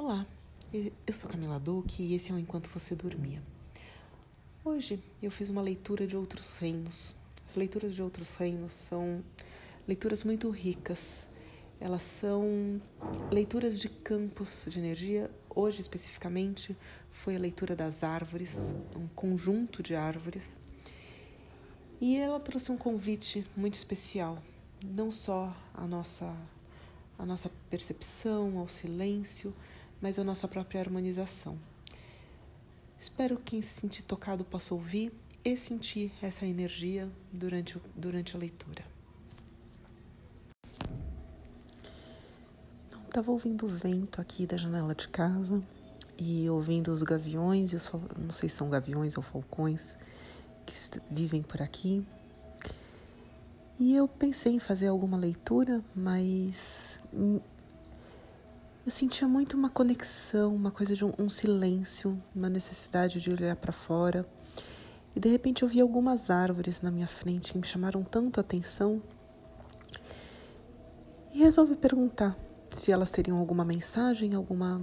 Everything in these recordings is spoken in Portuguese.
Olá, eu sou Camila Duque e esse é o Enquanto Você Dormia. Hoje eu fiz uma leitura de outros reinos. As leituras de outros reinos são leituras muito ricas. Elas são leituras de campos de energia. Hoje, especificamente, foi a leitura das árvores, um conjunto de árvores. E ela trouxe um convite muito especial, não só a nossa a nossa percepção ao silêncio, mas a nossa própria harmonização. Espero que quem se sentir tocado possa ouvir e sentir essa energia durante, durante a leitura. Estava ouvindo o vento aqui da janela de casa e ouvindo os gaviões, e os, não sei se são gaviões ou falcões, que vivem por aqui. E eu pensei em fazer alguma leitura, mas eu sentia muito uma conexão, uma coisa de um, um silêncio, uma necessidade de olhar para fora. E de repente eu vi algumas árvores na minha frente que me chamaram tanto a atenção. E resolvi perguntar se elas teriam alguma mensagem, alguma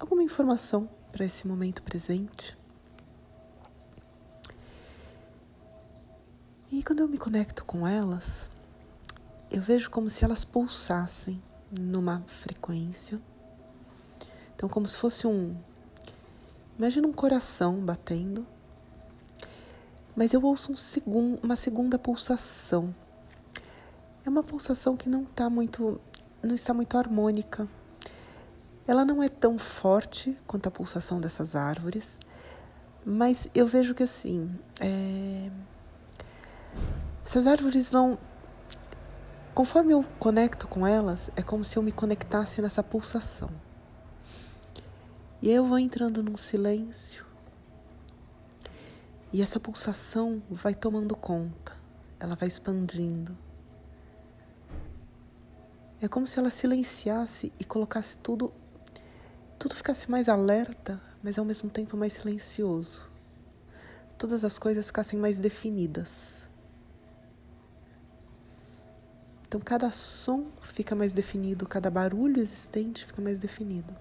alguma informação para esse momento presente. E quando eu me conecto com elas, eu vejo como se elas pulsassem numa frequência. Então, como se fosse um. Imagina um coração batendo, mas eu ouço um segun, uma segunda pulsação. É uma pulsação que não está muito, não está muito harmônica. Ela não é tão forte quanto a pulsação dessas árvores, mas eu vejo que assim, é... essas árvores vão Conforme eu conecto com elas, é como se eu me conectasse nessa pulsação. E aí eu vou entrando num silêncio. E essa pulsação vai tomando conta, ela vai expandindo. É como se ela silenciasse e colocasse tudo, tudo ficasse mais alerta, mas ao mesmo tempo mais silencioso. Todas as coisas ficassem mais definidas. Então, cada som fica mais definido, cada barulho existente fica mais definido.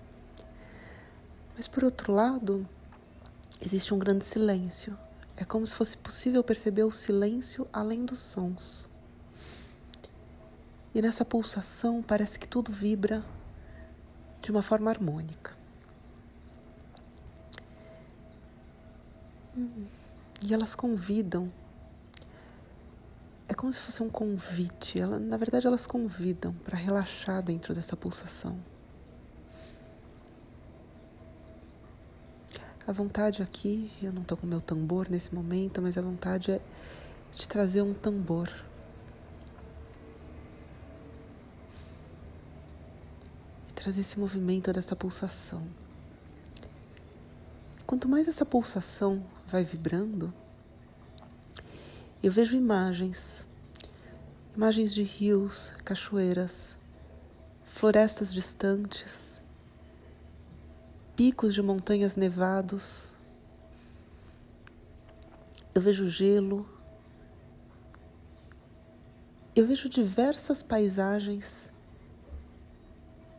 Mas, por outro lado, existe um grande silêncio. É como se fosse possível perceber o silêncio além dos sons. E nessa pulsação parece que tudo vibra de uma forma harmônica. E elas convidam como se fosse um convite. Ela, na verdade, elas convidam para relaxar dentro dessa pulsação. A vontade aqui, eu não estou com meu tambor nesse momento, mas a vontade é de trazer um tambor. E trazer esse movimento dessa pulsação. Quanto mais essa pulsação vai vibrando, eu vejo imagens, imagens de rios, cachoeiras, florestas distantes, picos de montanhas nevados. Eu vejo gelo. Eu vejo diversas paisagens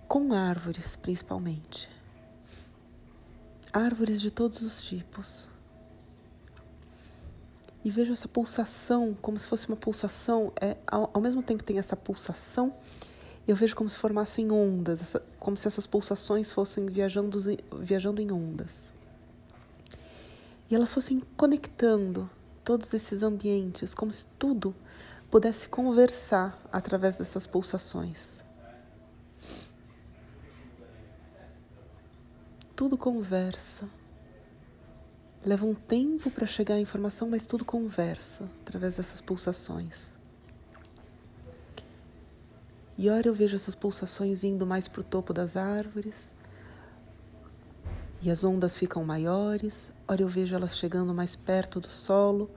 com árvores, principalmente. Árvores de todos os tipos e vejo essa pulsação como se fosse uma pulsação. É, ao, ao mesmo tempo que tem essa pulsação, eu vejo como se formassem ondas, essa, como se essas pulsações fossem viajando, viajando em ondas. E elas fossem conectando todos esses ambientes, como se tudo pudesse conversar através dessas pulsações. Tudo conversa. Leva um tempo para chegar a informação, mas tudo conversa através dessas pulsações. E ora eu vejo essas pulsações indo mais para o topo das árvores, e as ondas ficam maiores, ora eu vejo elas chegando mais perto do solo,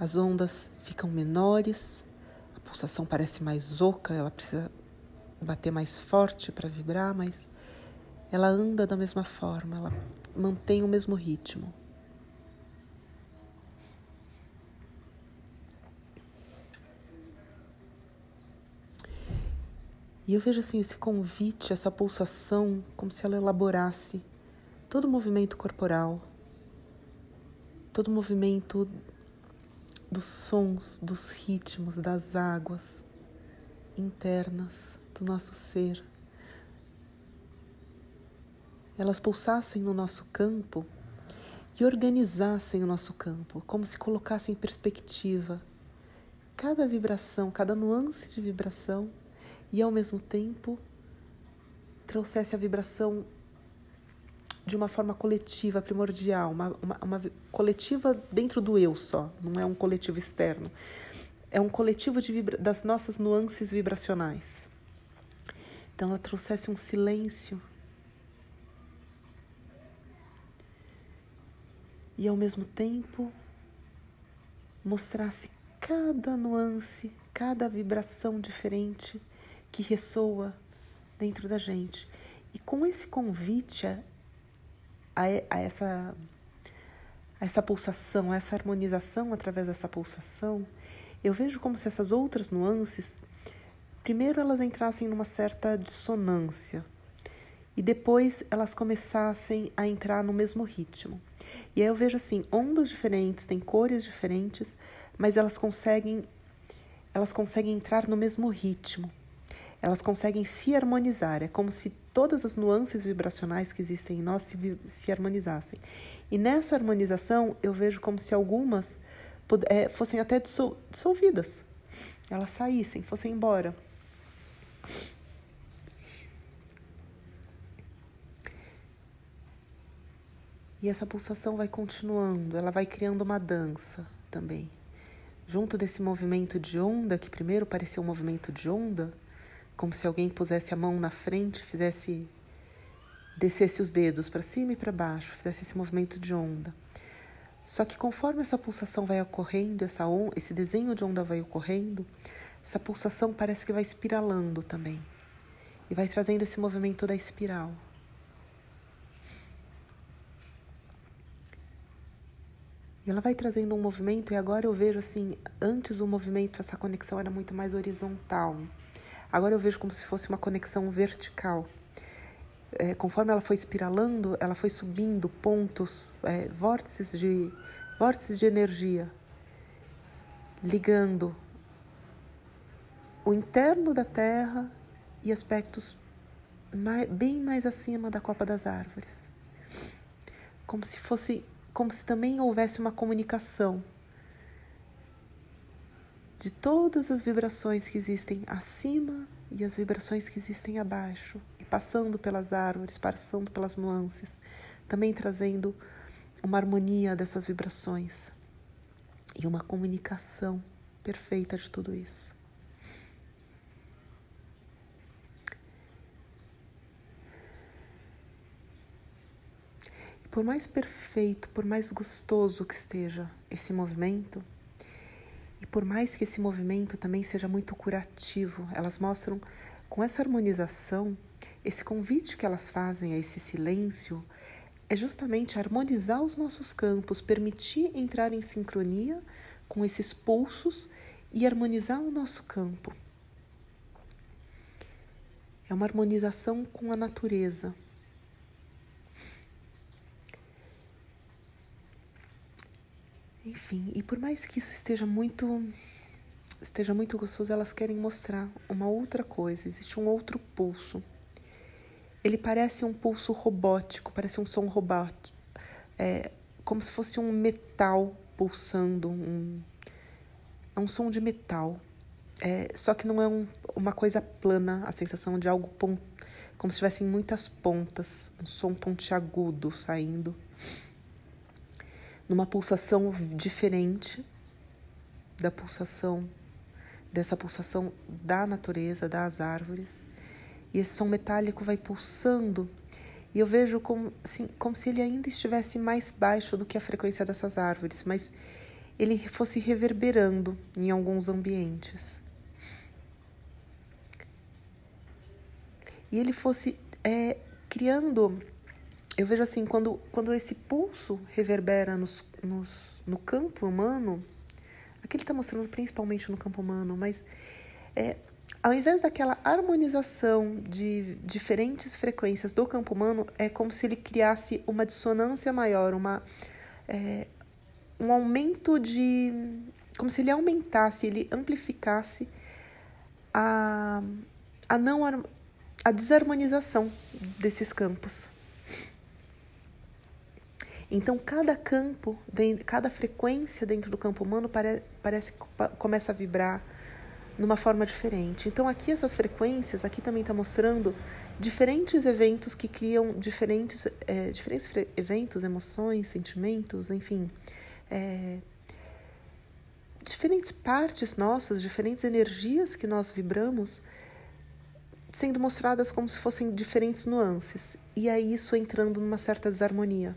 as ondas ficam menores, a pulsação parece mais oca, ela precisa bater mais forte para vibrar, mas ela anda da mesma forma, ela mantém o mesmo ritmo. E eu vejo assim esse convite, essa pulsação, como se ela elaborasse todo o movimento corporal, todo o movimento dos sons, dos ritmos, das águas internas do nosso ser. Elas pulsassem no nosso campo e organizassem o nosso campo, como se colocassem em perspectiva cada vibração, cada nuance de vibração e ao mesmo tempo trouxesse a vibração de uma forma coletiva, primordial, uma, uma, uma, coletiva dentro do eu só, não é um coletivo externo. É um coletivo vibra das nossas nuances vibracionais. Então ela trouxesse um silêncio e ao mesmo tempo mostrasse cada nuance, cada vibração diferente que ressoa dentro da gente. E com esse convite a a, essa a essa pulsação, a essa harmonização através dessa pulsação, eu vejo como se essas outras nuances, primeiro elas entrassem numa certa dissonância e depois elas começassem a entrar no mesmo ritmo. E aí eu vejo assim, ondas diferentes, têm cores diferentes, mas elas conseguem elas conseguem entrar no mesmo ritmo elas conseguem se harmonizar. É como se todas as nuances vibracionais que existem em nós se, se harmonizassem. E nessa harmonização, eu vejo como se algumas é, fossem até dissolvidas. Elas saíssem, fossem embora. E essa pulsação vai continuando, ela vai criando uma dança também. Junto desse movimento de onda, que primeiro parecia um movimento de onda, como se alguém pusesse a mão na frente, fizesse descesse os dedos para cima e para baixo, fizesse esse movimento de onda. Só que conforme essa pulsação vai ocorrendo, essa on, esse desenho de onda vai ocorrendo, essa pulsação parece que vai espiralando também. E vai trazendo esse movimento da espiral. E ela vai trazendo um movimento, e agora eu vejo assim, antes o movimento, essa conexão era muito mais horizontal. Agora eu vejo como se fosse uma conexão vertical. É, conforme ela foi espiralando, ela foi subindo pontos, é, vórtices, de, vórtices de energia, ligando o interno da Terra e aspectos mais, bem mais acima da copa das árvores. Como se fosse, como se também houvesse uma comunicação de todas as vibrações que existem acima e as vibrações que existem abaixo, e passando pelas árvores, passando pelas nuances, também trazendo uma harmonia dessas vibrações e uma comunicação perfeita de tudo isso. por mais perfeito, por mais gostoso que esteja esse movimento, por mais que esse movimento também seja muito curativo, elas mostram com essa harmonização, esse convite que elas fazem a esse silêncio é justamente harmonizar os nossos campos, permitir entrar em sincronia com esses pulsos e harmonizar o nosso campo. É uma harmonização com a natureza. Enfim, e por mais que isso esteja muito esteja muito gostoso, elas querem mostrar uma outra coisa, existe um outro pulso. Ele parece um pulso robótico, parece um som robótico, é, como se fosse um metal pulsando, um, é um som de metal. É, só que não é um, uma coisa plana, a sensação de algo como se tivessem muitas pontas, um som pontiagudo saindo numa pulsação diferente da pulsação dessa pulsação da natureza, das árvores. E esse som metálico vai pulsando e eu vejo como, assim, como se ele ainda estivesse mais baixo do que a frequência dessas árvores, mas ele fosse reverberando em alguns ambientes. E ele fosse é, criando eu vejo assim, quando, quando esse pulso reverbera nos, nos, no campo humano, aqui ele está mostrando principalmente no campo humano, mas é, ao invés daquela harmonização de diferentes frequências do campo humano, é como se ele criasse uma dissonância maior, uma, é, um aumento de. como se ele aumentasse, ele amplificasse a, a não a desarmonização desses campos. Então, cada campo, cada frequência dentro do campo humano pare, parece que começa a vibrar numa forma diferente. Então, aqui essas frequências, aqui também está mostrando diferentes eventos que criam diferentes, é, diferentes eventos, emoções, sentimentos, enfim, é, diferentes partes nossas, diferentes energias que nós vibramos, sendo mostradas como se fossem diferentes nuances. E aí isso entrando numa certa desarmonia.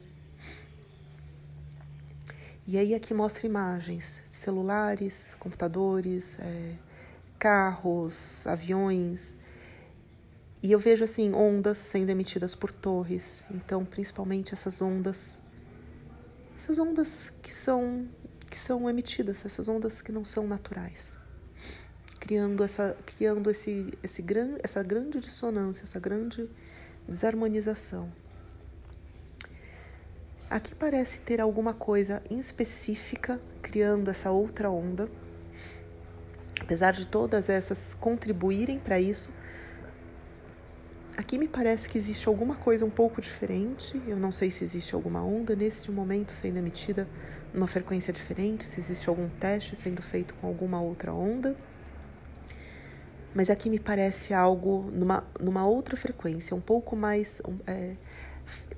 E aí aqui mostra imagens, celulares, computadores, é, carros, aviões. E eu vejo assim ondas sendo emitidas por torres. Então, principalmente essas ondas, essas ondas que são que são emitidas, essas ondas que não são naturais, criando essa criando esse esse grande essa grande dissonância, essa grande desarmonização. Aqui parece ter alguma coisa específica criando essa outra onda. Apesar de todas essas contribuírem para isso, aqui me parece que existe alguma coisa um pouco diferente. Eu não sei se existe alguma onda neste momento sendo emitida numa frequência diferente, se existe algum teste sendo feito com alguma outra onda. Mas aqui me parece algo numa, numa outra frequência, um pouco mais. É,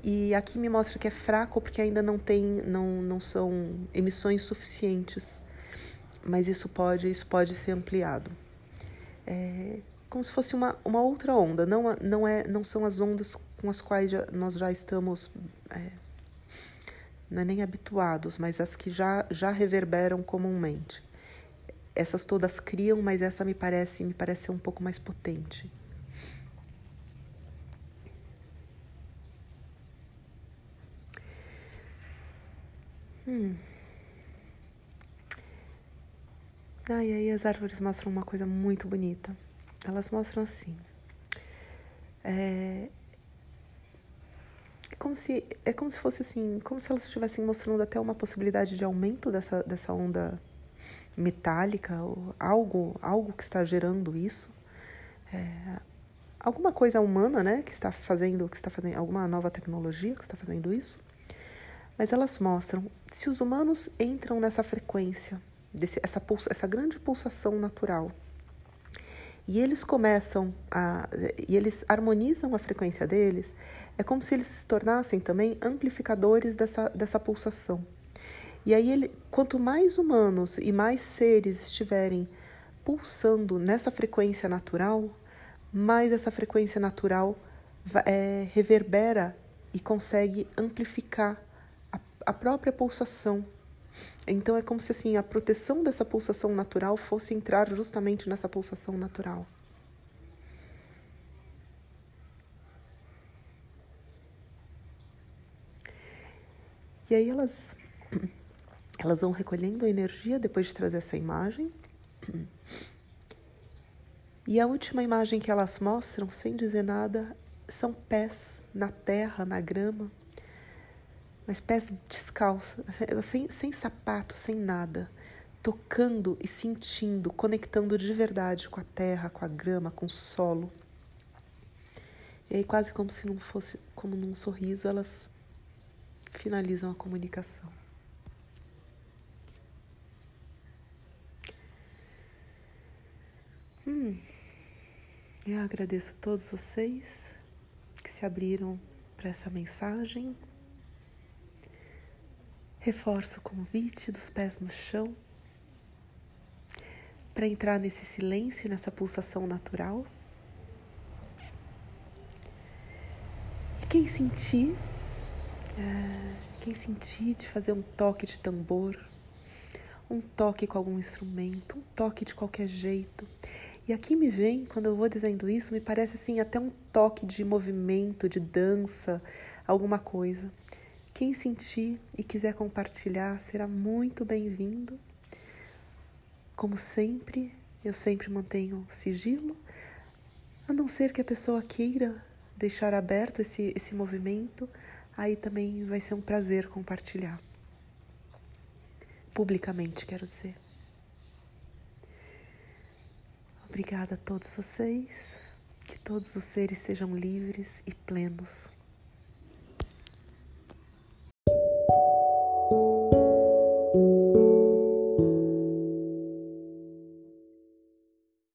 e aqui me mostra que é fraco porque ainda não tem, não, não são emissões suficientes. Mas isso pode, isso pode ser ampliado. É como se fosse uma, uma outra onda. Não, não, é, não são as ondas com as quais já, nós já estamos, é, não é nem habituados, mas as que já, já reverberam comumente. Essas todas criam, mas essa me parece, me parece um pouco mais potente. Hum. Ah, e aí as árvores mostram uma coisa muito bonita. Elas mostram assim. É, é como se é como se fosse assim, como se elas estivessem mostrando até uma possibilidade de aumento dessa, dessa onda metálica, ou algo, algo que está gerando isso. É, alguma coisa humana, né, que está fazendo, que está fazendo alguma nova tecnologia que está fazendo isso mas elas mostram se os humanos entram nessa frequência, desse, essa, pulsa, essa grande pulsação natural, e eles começam a. e eles harmonizam a frequência deles, é como se eles se tornassem também amplificadores dessa, dessa pulsação. E aí, ele, quanto mais humanos e mais seres estiverem pulsando nessa frequência natural, mais essa frequência natural é, reverbera e consegue amplificar a própria pulsação. Então é como se assim a proteção dessa pulsação natural fosse entrar justamente nessa pulsação natural. E aí elas elas vão recolhendo a energia depois de trazer essa imagem. E a última imagem que elas mostram, sem dizer nada, são pés na terra, na grama mas pés descalços, sem, sem sapato, sem nada, tocando e sentindo, conectando de verdade com a terra, com a grama, com o solo. E aí, quase como se não fosse, como num sorriso, elas finalizam a comunicação. Hum, eu agradeço a todos vocês que se abriram para essa mensagem. Reforço o convite dos pés no chão para entrar nesse silêncio, nessa pulsação natural. E quem sentir, é, quem sentir de fazer um toque de tambor, um toque com algum instrumento, um toque de qualquer jeito. E aqui me vem, quando eu vou dizendo isso, me parece assim até um toque de movimento, de dança, alguma coisa. Quem sentir e quiser compartilhar será muito bem-vindo. Como sempre, eu sempre mantenho sigilo, a não ser que a pessoa queira deixar aberto esse, esse movimento, aí também vai ser um prazer compartilhar. Publicamente, quero dizer. Obrigada a todos vocês. Que todos os seres sejam livres e plenos.